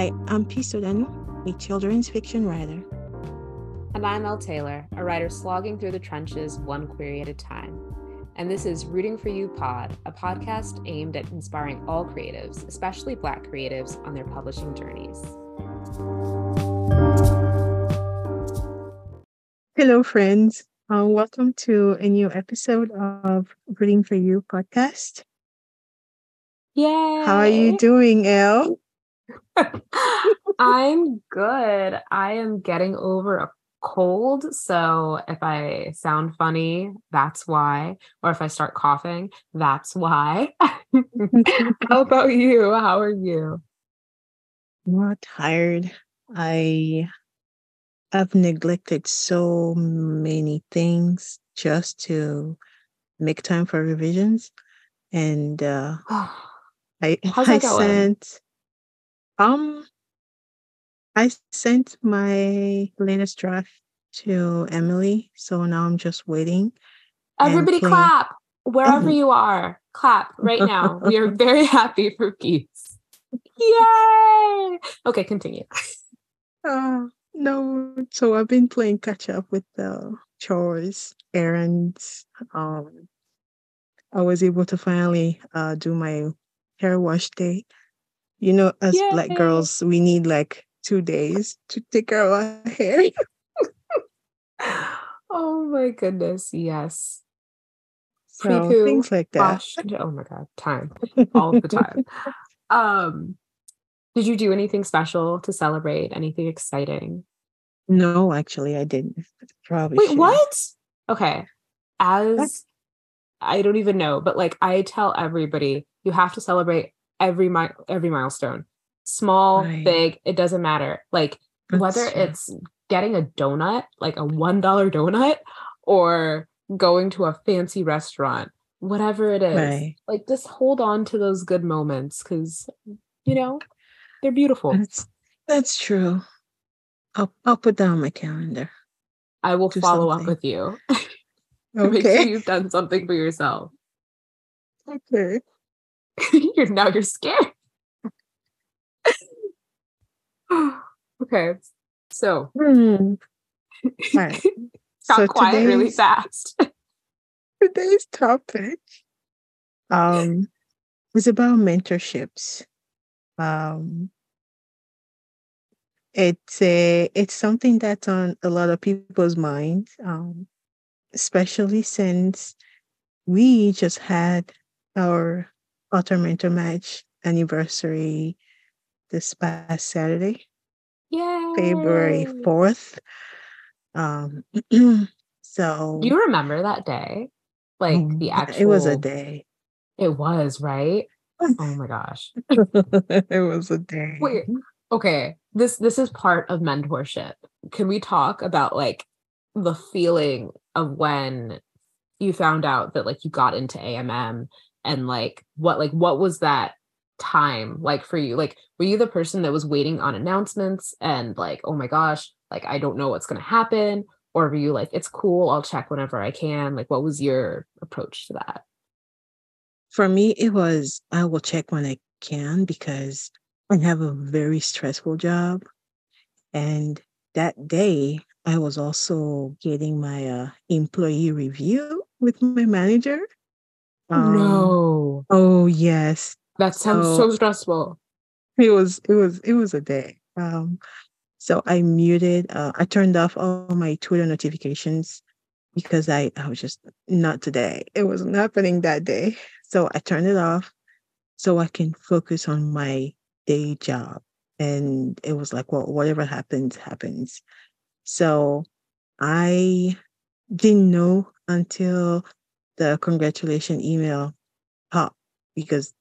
Hi, I'm Peace Zodanou, a children's fiction writer. And I'm Elle Taylor, a writer slogging through the trenches one query at a time. And this is Rooting for U Pod, a podcast aimed at inspiring all creatives, especially Black creatives, on their publishing journeys. Hello, friends. Uh, welcome to a new episode of Rooting for U podcast. Yay! How are you doing, Elle? I'm good. I am getting over a cold. So if I sound funny, that's why. Or if I start coughing, that's why. How about you? How are you? Not tired. I have neglected so many things just to make time for revisions. And uh, I, I sent. going? Um I sent my latest draft to Emily, so now I'm just waiting. Everybody clap wherever you are. Clap right now. We are very happy for peace. Yay! Okay, continue. Uh, no, so I've been playing catch up with the chores, errands. Um, I was able to finally uh do my hair wash day. You know, as black girls, we need like two days to take care of our hair. Oh my goodness. Yes. So things like that. Wash. Oh my god, time. All of the time. Um did you do anything special to celebrate? Anything exciting? No, actually, I didn't. Probably. Wait, should. what? Okay. As I don't even know, but like I tell everybody, you have to celebrate every mi- every milestone. Small, Right. big, it doesn't matter. Like That's whether true. it's getting a donut, like a $1 donut or going to a fancy restaurant, whatever it is. Right. Like just hold on to those good moments cuz you know, they're beautiful. That's that's true. I'll I'll put that on my calendar. I will do follow up with you. Make sure you've done something for yourself. Okay. you're now you're scared. okay. So Hmm. Right. got So quiet really fast. Today's topic um is about mentorships. Um it's a it's something that's on a lot of people's minds, um, especially since we just had our author mentor match anniversary this past Saturday, Yay. February 4th. Um so Do you remember that day? Like oh, the actual it was a day. It was, right? Oh my gosh. it was a day. Wait. Okay. This this is part of mentorship. Can we talk about like the feeling of when you found out that like you got into AMM and like what like what was that time like for you? Like were you the person that was waiting on announcements and like oh my gosh, like I don't know what's going to happen or were you like it's cool, I'll check whenever I can? Like what was your approach to that? For me, it was I will check when I can because I have a very stressful job. And that day, I was also getting my uh, employee review with my manager. Um, no. Oh yes, That sounds so- so stressful. it was it was it was a day. Um, so I muted. Uh, I turned off all my Twitter notifications because I I was just not today. It wasn't happening that day. So I turned it off so I can focus on my day job. And it was like, well, whatever happens, happens. So I didn't know until the congratulation email popped because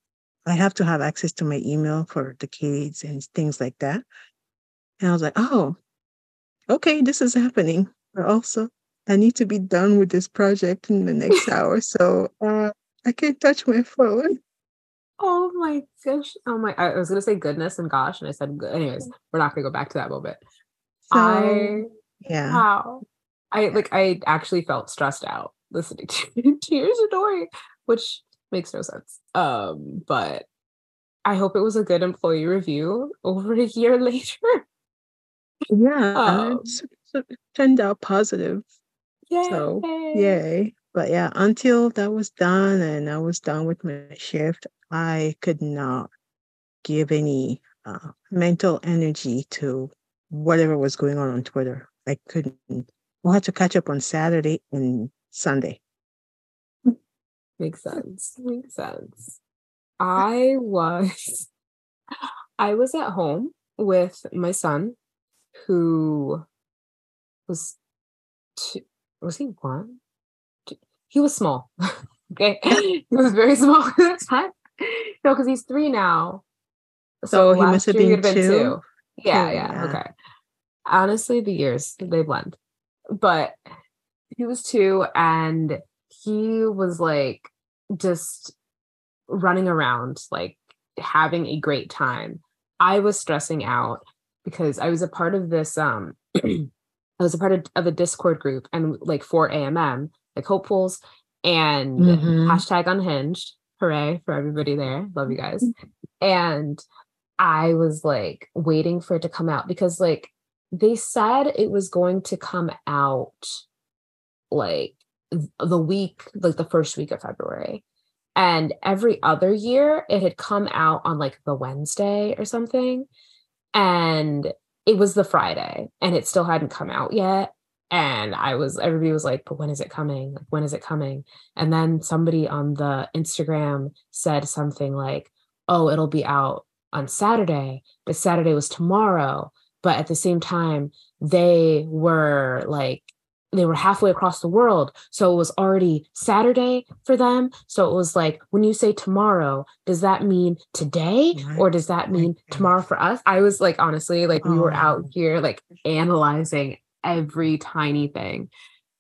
I have to have access to my email for the kids and things like that. And I was like, oh, okay, this is happening. But also, I need to be done with this project in the next hour. So uh, I can't touch my phone. Oh my gosh. Oh my I was gonna say goodness and gosh, and I said. Anyways, we're not gonna go back to that moment. So, I yeah. wow. I like I actually felt stressed out listening to, your story, which makes no sense. Um, but I hope it was a good employee review over a year later. Yeah, um, it turned out positive. Yay. So, yay. But yeah, until that was done and I was done with my shift, I could not give any uh, mental energy to whatever was going on on Twitter. I couldn't. I had to catch up on Saturday and Sunday. Makes sense. Makes sense. I was I was at home with my son who was two, was he one? Two, he was small. okay. he was very small at the time. No, because he's three now. So, so he must have been, been two. two. Yeah, yeah, yeah. Okay. Honestly, the years they blend. But he was two and he was like just running around, like having a great time. I was stressing out because I was a part of this um I was a part of, of a Discord group and like for AMM, like hopefuls and mm-hmm. hashtag unhinged. Hooray for everybody there. Love you guys. And I was like waiting for it to come out because like they said it was going to come out like the week, like the first week of February. And every other year it had come out on like the Wednesday or something. And it was the Friday and it still hadn't come out yet. And I was, everybody was like, but when is it coming? Like, when is it coming? And then somebody on the Instagram said something like, oh, it'll be out on Saturday, but Saturday was tomorrow. But at the same time, they were like they were halfway across the world. So it was already Saturday for them. So it was like, when you say tomorrow, does that mean today or does that mean tomorrow for us? I was like, honestly, like we were out oh. here like analyzing every tiny thing.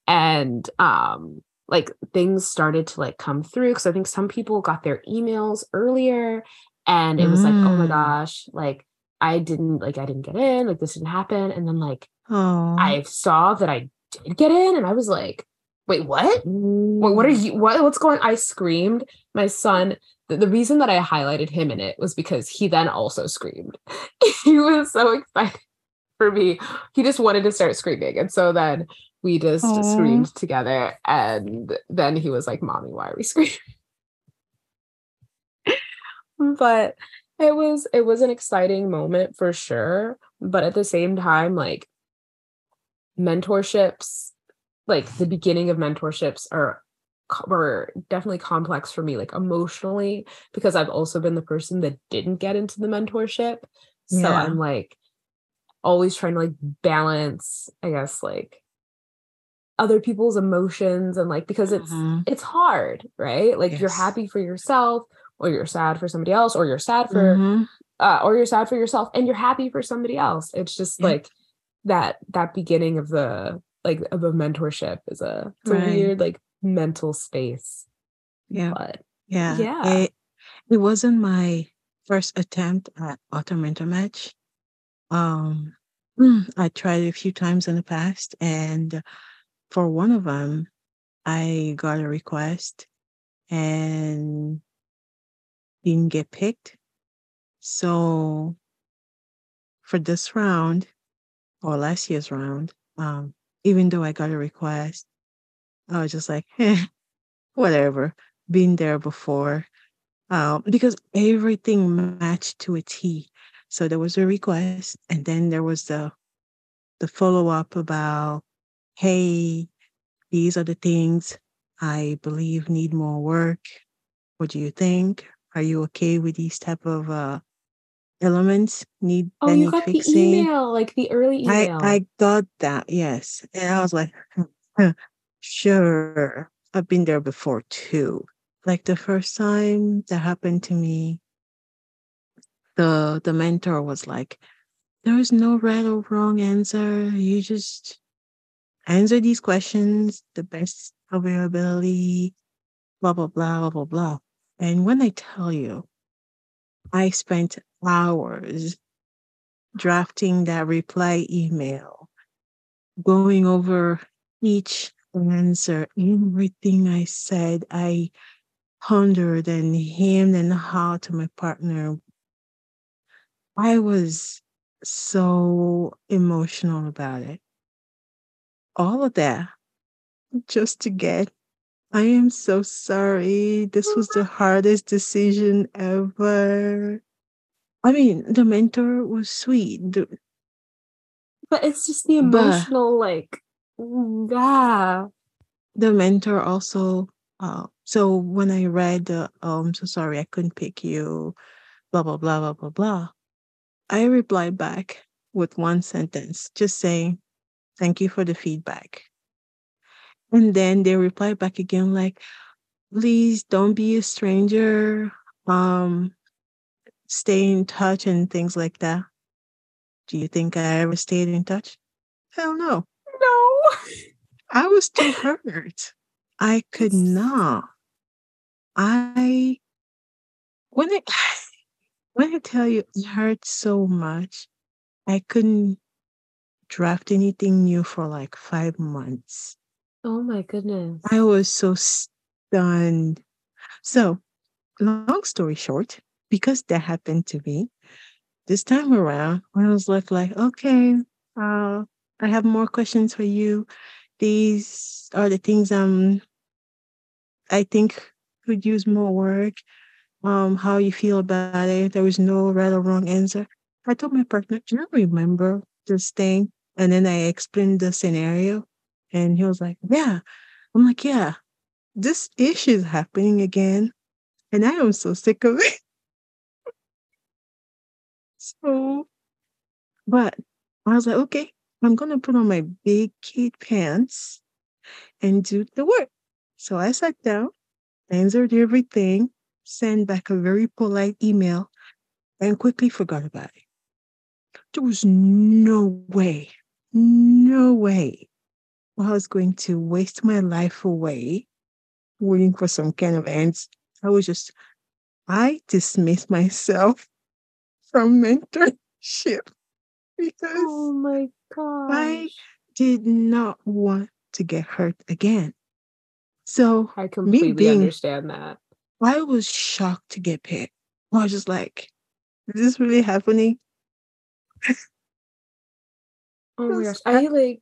And um like things started to like come through because I think some people got their emails earlier and it was mm. like, oh my mm. gosh, like I didn't like I didn't get in, like this didn't happen. And then like oh. I saw that I did get in and I was like, wait, what? What, what are you what what's going I screamed. My son the, the reason that I highlighted him in it was because he then also screamed. he was so excited for me. He just wanted to start screaming. And so then we just Aww. screamed together. And then he was like, Mommy, why are we screaming? but it was it was an exciting moment for sure. But at the same time, like mentorships like the beginning of mentorships are were definitely complex for me like emotionally because I've also been the person that didn't get into the mentorship so yeah. I'm like always trying to like balance I guess like other people's emotions and like because it's mm-hmm. it's hard right like yes. you're happy for yourself or you're sad for somebody else or you're sad for mm-hmm. uh, or you're sad for yourself and you're happy for somebody else it's just yeah. like that that beginning of the like of a mentorship is a it's right. a weird like mental space. Yeah. But yeah. Yeah. It, it wasn't my first attempt at Author Mentor Match. Um I tried a few times in the past and for one of them I got a request and didn't get picked. So for this round, or last year's round, um, even though I got a request, I was just like, eh, whatever, been there before. Um, because everything matched to a T. So there was a request, and then there was the the follow up about, hey, these are the things I believe need more work. What do you think? Are you okay with these type of uh, elements need oh you got fixing. the email like the early email. I i got that yes. And i was like hmm, sure i've been there before too. Like the first time that happened to me the the mentor was like there is no right or wrong answer. You just answer these questions the best of your ability blah blah blah blah blah blah. And when i tell you I spent hours drafting that reply email, going over each answer, everything I said. I pondered and hemmed and hawed to my partner I was so emotional about it. All of that just to get, I am so sorry. This was the hardest decision ever. I mean, the mentor was sweet. But it's just the But- emotional, like, yeah. the mentor also uh so when I read the um so sorry I couldn't pick you, blah blah blah blah blah blah. I replied back with one sentence, just saying, Thank you for the feedback. And then they replied back again like, please don't be a stranger. Um stay in touch and things like that. Do you think I ever stayed in touch? Hell no. No. I was too hurt. I could not. I when I when I tell you it hurt so much, I couldn't draft anything new for like five months. Oh my goodness. I was so stunned. So, long story short, because that happened to me, this time around, I was like, like, okay, uh, I have more questions for you. These are the things um I think could use more work. Um, how you feel about it. There was no right or wrong answer. I told my partner, Do you remember this thing? And then I explained the scenario. And he was like, Yeah. I'm like, Yeah, this issue is happening again. And I am so sick of it. so, but I was like, Okay, I'm going to put on my big kid pants and do the work. So I sat down, answered everything, sent back a very polite email, and quickly forgot about it. There was no way, no way I was going to waste my life away waiting for some kind of ends. I was just, I dismissed myself from mentorship because Oh my gosh. I did not want to get hurt again. So I completely being- understand that. I was shocked to get picked. I was just like, is this really happening? Oh my gosh. Yes, I like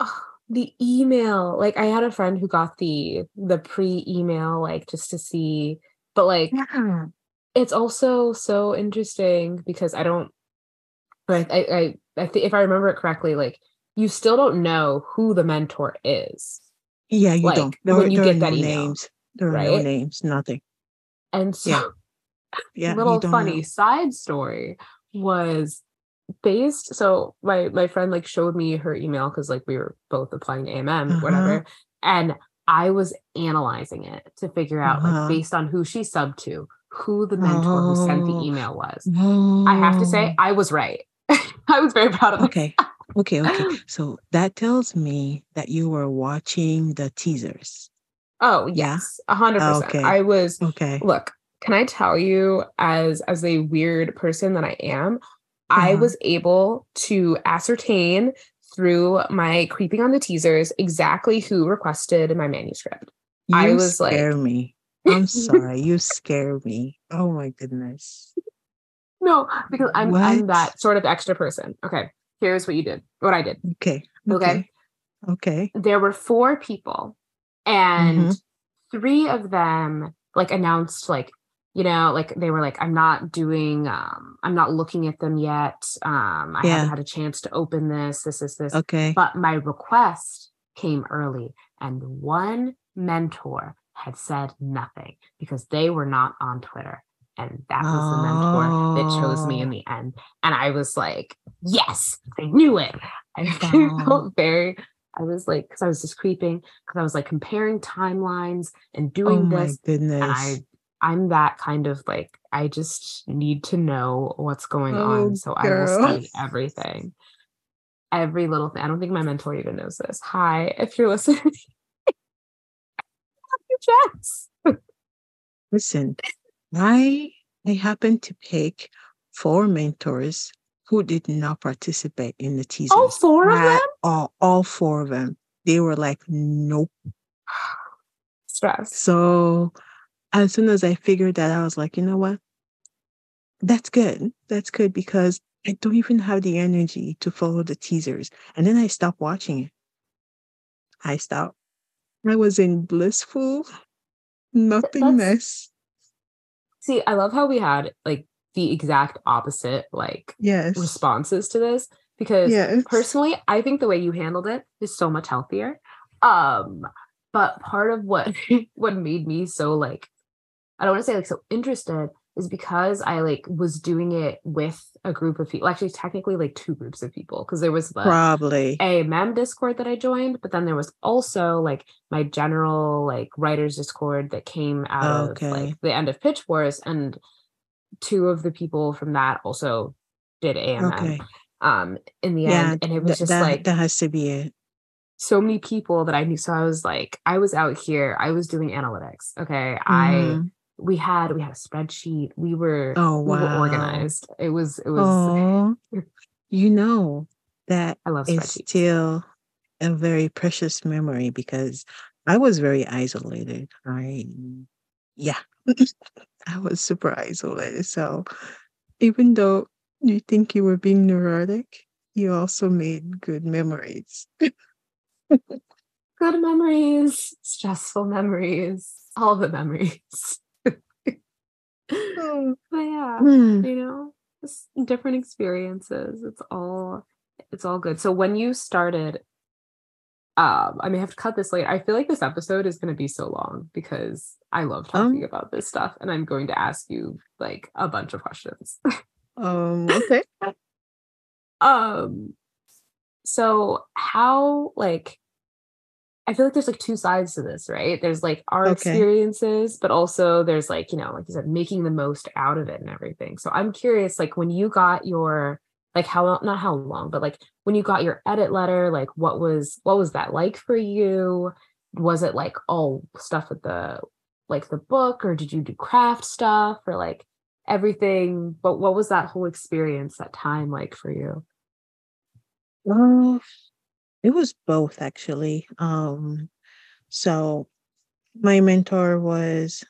oh, the email. Like I had a friend who got the the pre-email like just to see but like Yeah. it's also so interesting because I don't like I I, I think if I remember it correctly like you still don't know who the mentor is. Yeah, you Like, don't. There, when are- you there get are that no email, names. There are no names, nothing. And so Yeah. Yeah. little funny know. side story was based so my my friend like showed me her email because like we were both applying to AMM Uh-huh. whatever and I was analyzing it to figure out Uh-huh. like based on who she subbed to who the mentor who sent the Oh. email was I have to say I was right I was very proud of Oh, it Okay. Okay. Okay. So that tells me that you were watching the teasers. oh yes a hundred percent I was Okay. look can i tell you as as a weird person that i am i Uh-huh. was able to ascertain through my creeping on the teasers exactly who requested my manuscript You I was like- scare me. I'm sorry. You scare me. Oh my goodness. no because i'm i'm that sort of extra person okay here's what you did what i did Okay. Okay. Okay. There were four people and Mhm. three of them like announced like you know like they were like i'm not doing um i'm not looking at them yet um i Yeah. haven't had a chance to open this this is this Okay. but my request came early and one mentor had said nothing because they were not on twitter and that was the mentor that chose me in Oh. the end and i was like yes i knew it i Oh. felt very i was like because i was just creeping because i was like comparing timelines and Oh doing my this goodness. and i i'm that kind of like i just need to know what's going Oh, on mm, so i will girl. study everything every little thing i don't think my mentor even knows this hi if you're listening Jess. Listen, I I happened to pick four mentors who did not participate in the teaser. all four of them all, all four of them. They were like, nope. stress So as soon as I figured that, I was like, you know what? that's good. That's good because I don't even have the energy to follow the teasers. And then I stopped watching it. I stopped. I was in blissful nothingness. See, I love how we had like the exact opposite like yes responses to this because yes. personally I think the way you handled it is so much healthier. Um but part of what what made me so like I don't want to say like so interested is because I like was doing it with a group of people, actually technically like two groups of people, because there was the probably AMM Discord that I joined, but then there was also like my general like writers Discord that came out okay. of like the end of Pitch Wars, and two of the people from that also did AMM. Okay. Um, in the yeah, end, and it was th- just that, like that has to be it so many people that I knew. So I was like, I was out here, I was doing analytics. Okay. Mm. I mm-hmm we had we had a spreadsheet. We were oh wow. we were organized. It was it was you know that I love it's still a very precious memory because I was very isolated. I yeah. I was super isolated. So even though you think you were being neurotic, you also made good memories. good memories, stressful memories, all the memories. Oh, but yeah, mm. you know, just different experiences. It's all it's all good. So when you started, um, I may have to cut this later. I feel like this episode is going to be so long because I love talking um, about this stuff, and I'm going to ask you like a bunch of questions. um. Okay. um. So how like I feel like there's like two sides to this, right? There's like our okay. experiences, but also there's like, you know, like you said, making the most out of it and everything. So I'm curious, like when you got your like how not how long, but like when you got your edit letter, like what was what was that like for you? Was it like all stuff with the like the book, or did you do craft stuff or like everything? But what was that whole experience, that time like for you? Well, it was both actually. Um, so my mentor was,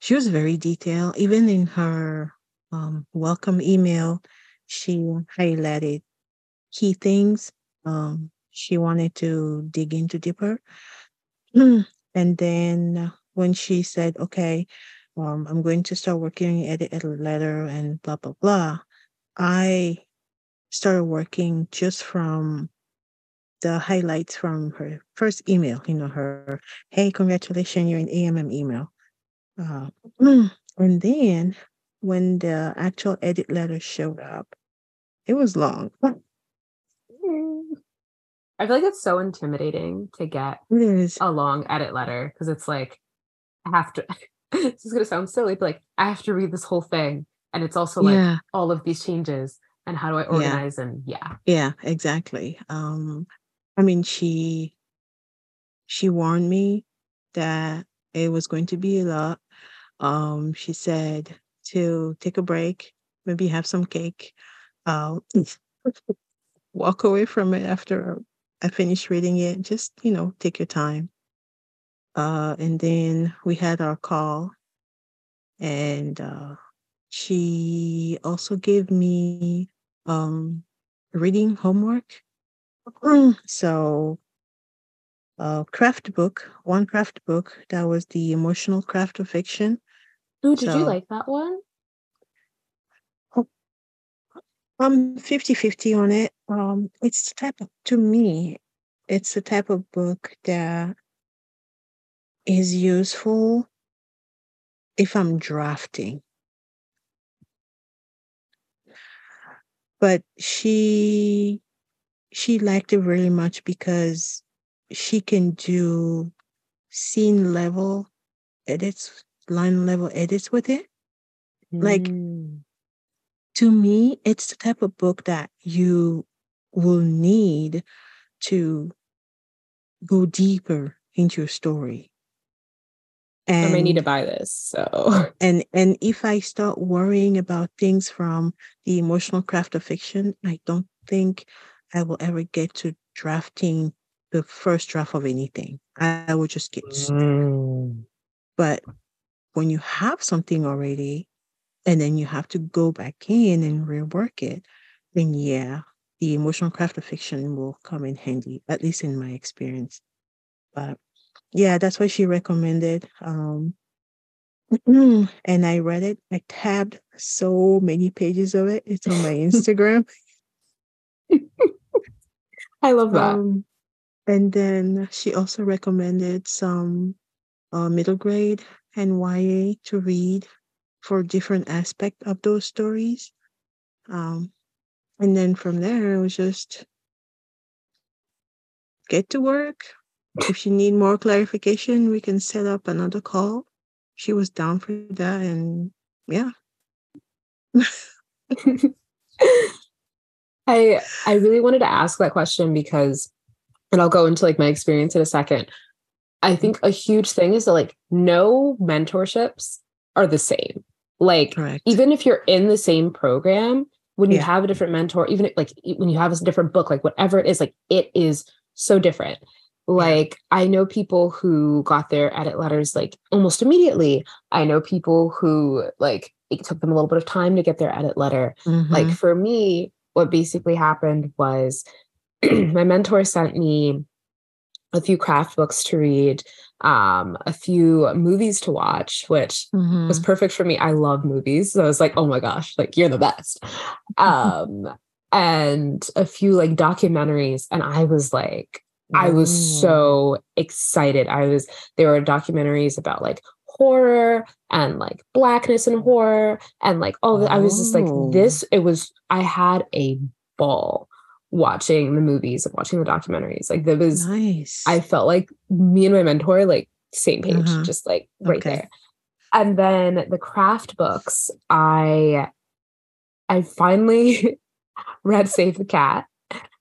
she was very detailed. Even in her um, welcome email, she highlighted key things um, she wanted to dig into deeper. and then when she said, okay, um, I'm going to start working, at a letter and blah, blah, blah, I started working just from the highlights from her first email, you know, her, hey, congratulations, you're an AMM email. Uh, and then when the actual edit letter showed up, it was long. I feel like it's so intimidating to get a long edit letter because it's like, I have to, this is going to sound silly, but like, I have to read this whole thing. And it's also like yeah. all of these changes and how do I organize yeah. and yeah. Yeah, exactly. Um, I mean, she she warned me that it was going to be a lot. Um, she said to take a break, maybe have some cake, uh, walk away from it after I finish reading it. Just you know, take your time. Uh, and then we had our call, and uh, she also gave me um, reading homework so uh craft book one craft book that was the emotional craft of fiction. Oh did so, you like that one? i'm 50 50 on it. Um it's the type of to me it's the type of book that is useful if i'm drafting. But she she liked it very much because she can do scene level edits, line level edits with it. Mm. Like to me, it's the type of book that you will need to go deeper into your story. And, I may need to buy this. So and and if I start worrying about things from the emotional craft of fiction, I don't think I will ever get to drafting the first draft of anything. I will just get mm. But when you have something already, and then you have to go back in and rework it, then yeah, the emotional craft of fiction will come in handy, at least in my experience. But yeah, that's what she recommended. Um, and I read it. I tabbed so many pages of it. It's on my Instagram. I love that. Um, and then she also recommended some uh, middle grade and YA to read for different aspect of those stories. Um, and then from there, it was just get to work. If you need more clarification, we can set up another call. She was down for that, and yeah. I I really wanted to ask that question because, and I'll go into like my experience in a second. I think a huge thing is that like no mentorships are the same. Like Correct. even if you're in the same program, when you yeah. have a different mentor, even if, like when you have a different book, like whatever it is, like it is so different. Like I know people who got their edit letters like almost immediately. I know people who like it took them a little bit of time to get their edit letter. Mm-hmm. Like for me, what basically happened was my mentor sent me a few craft books to read, um, a few movies to watch, which mm-hmm. was perfect for me. I love movies. So I was like, oh my gosh, like you're the best. um, and a few like documentaries. And I was like, I was so excited. I was, there were documentaries about like horror and like blackness and horror and like oh, I was just like this. It was, I had a ball watching the movies and watching the documentaries. Like that was nice. I felt like me and my mentor, like same page, uh-huh. just like right okay. there. And then the craft books, I I finally read Save the Cat,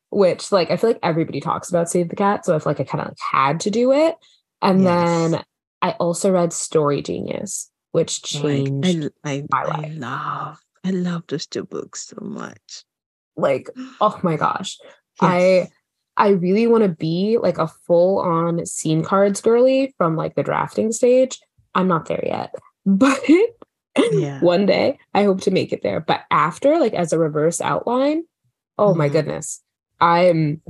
which like I feel like everybody talks about Save the Cat. So I feel like I kind of like had to do it. And yes. then I also read Story Genius, which changed I, I, my life. I love I love those two books so much. Like, oh my gosh. Yes. I I really want to be like a full on scene cards girly from like the drafting stage. I'm not there yet. But yeah. one day I hope to make it there. But after, like as a reverse outline, oh mm-hmm. my goodness. I'm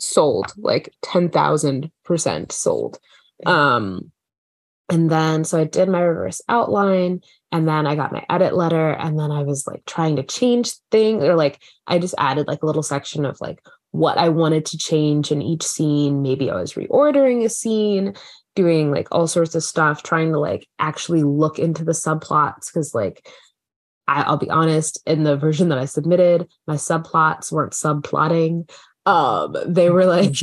sold, like 10,000% sold. Um and then so I did my reverse outline and then I got my edit letter and then I was like trying to change things or like I just added like a little section of like what I wanted to change in each scene. Maybe I was reordering a scene, doing like all sorts of stuff, trying to like actually look into the subplots because like I, will be honest, in the version that I submitted, my subplots weren't subplotting um they were like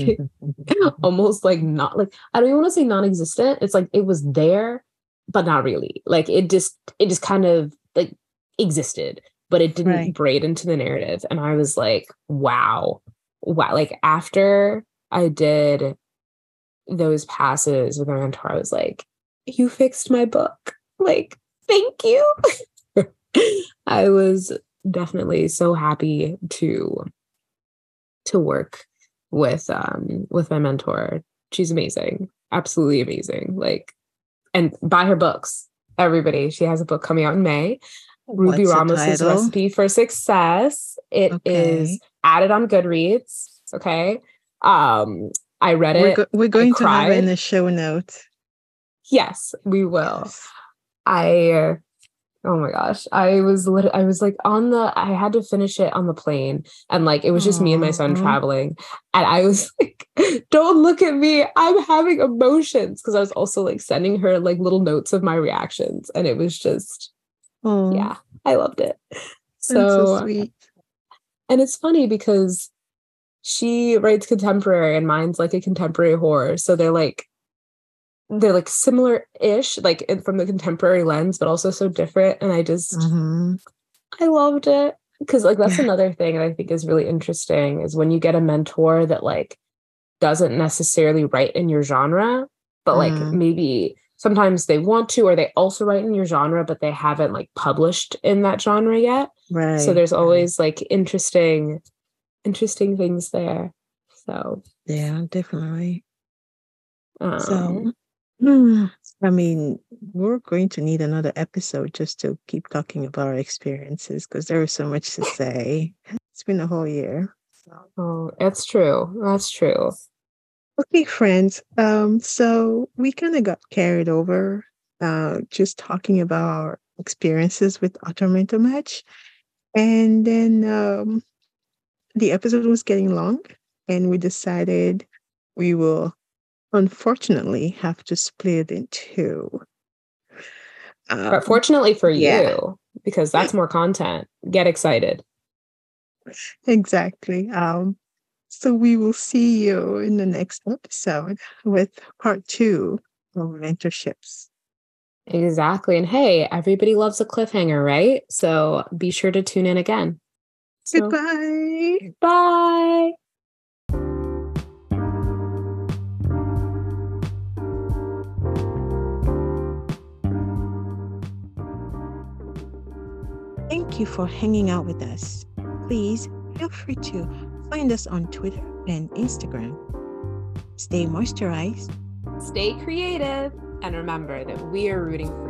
almost like not like i don't even want to say non-existent. It's like it was there but not really. Like it just it just kind of like existed but it didn't right. braid into the narrative. And i was like wow. Wow like after i did those passes with my mentor i was like you fixed my book. Like thank you. I was definitely so happy to to work with um with my mentor. She's amazing. Absolutely amazing. Like and buy her books. Everybody. She has a book coming out in May. Rubi Ramos's recipe for success. It okay. is added on Goodreads. Okay. Um, I read it. We're, go- we're going to have it in the show notes. Yes, we will. Yes. I Oh my gosh. I was lit- I was like on the I had to finish it on the plane and like it was just Aww. me and my son traveling and I was like don't look at me. I'm having emotions because I was also like sending her like little notes of my reactions and it was just Aww. yeah, I loved it. So, so sweet. And it's funny because she writes contemporary and mine's like a contemporary horror. So they're like they're like similar-ish like from the contemporary lens but also so different and i just mm-hmm. i loved it because like that's yeah. another thing that i think is really interesting is when you get a mentor that like doesn't necessarily write in your genre but like mm. maybe sometimes they want to or they also write in your genre but they haven't like published in that genre yet right so there's always like interesting interesting things there so yeah definitely um, so I mean, we're going to need another episode just to keep talking about our experiences because there is so much to say. It's been a whole year. So. Oh, that's true. That's true. Okay, friends. Um, so we kind of got carried over uh, just talking about our experiences with Author Mentor Match. And then um, the episode was getting long, and we decided we will unfortunately have to split it in two. Um, but fortunately for yeah. you, because that's more content, get excited. Exactly. Um, so we will see you in the next episode with part two of mentorships. Exactly. And hey, everybody loves a cliffhanger, right? So be sure to tune in again. So, Goodbye. Bye. You for hanging out with us. Please feel free to find us on Twitter and Instagram. Stay moisturized, stay creative, and remember that we are rooting for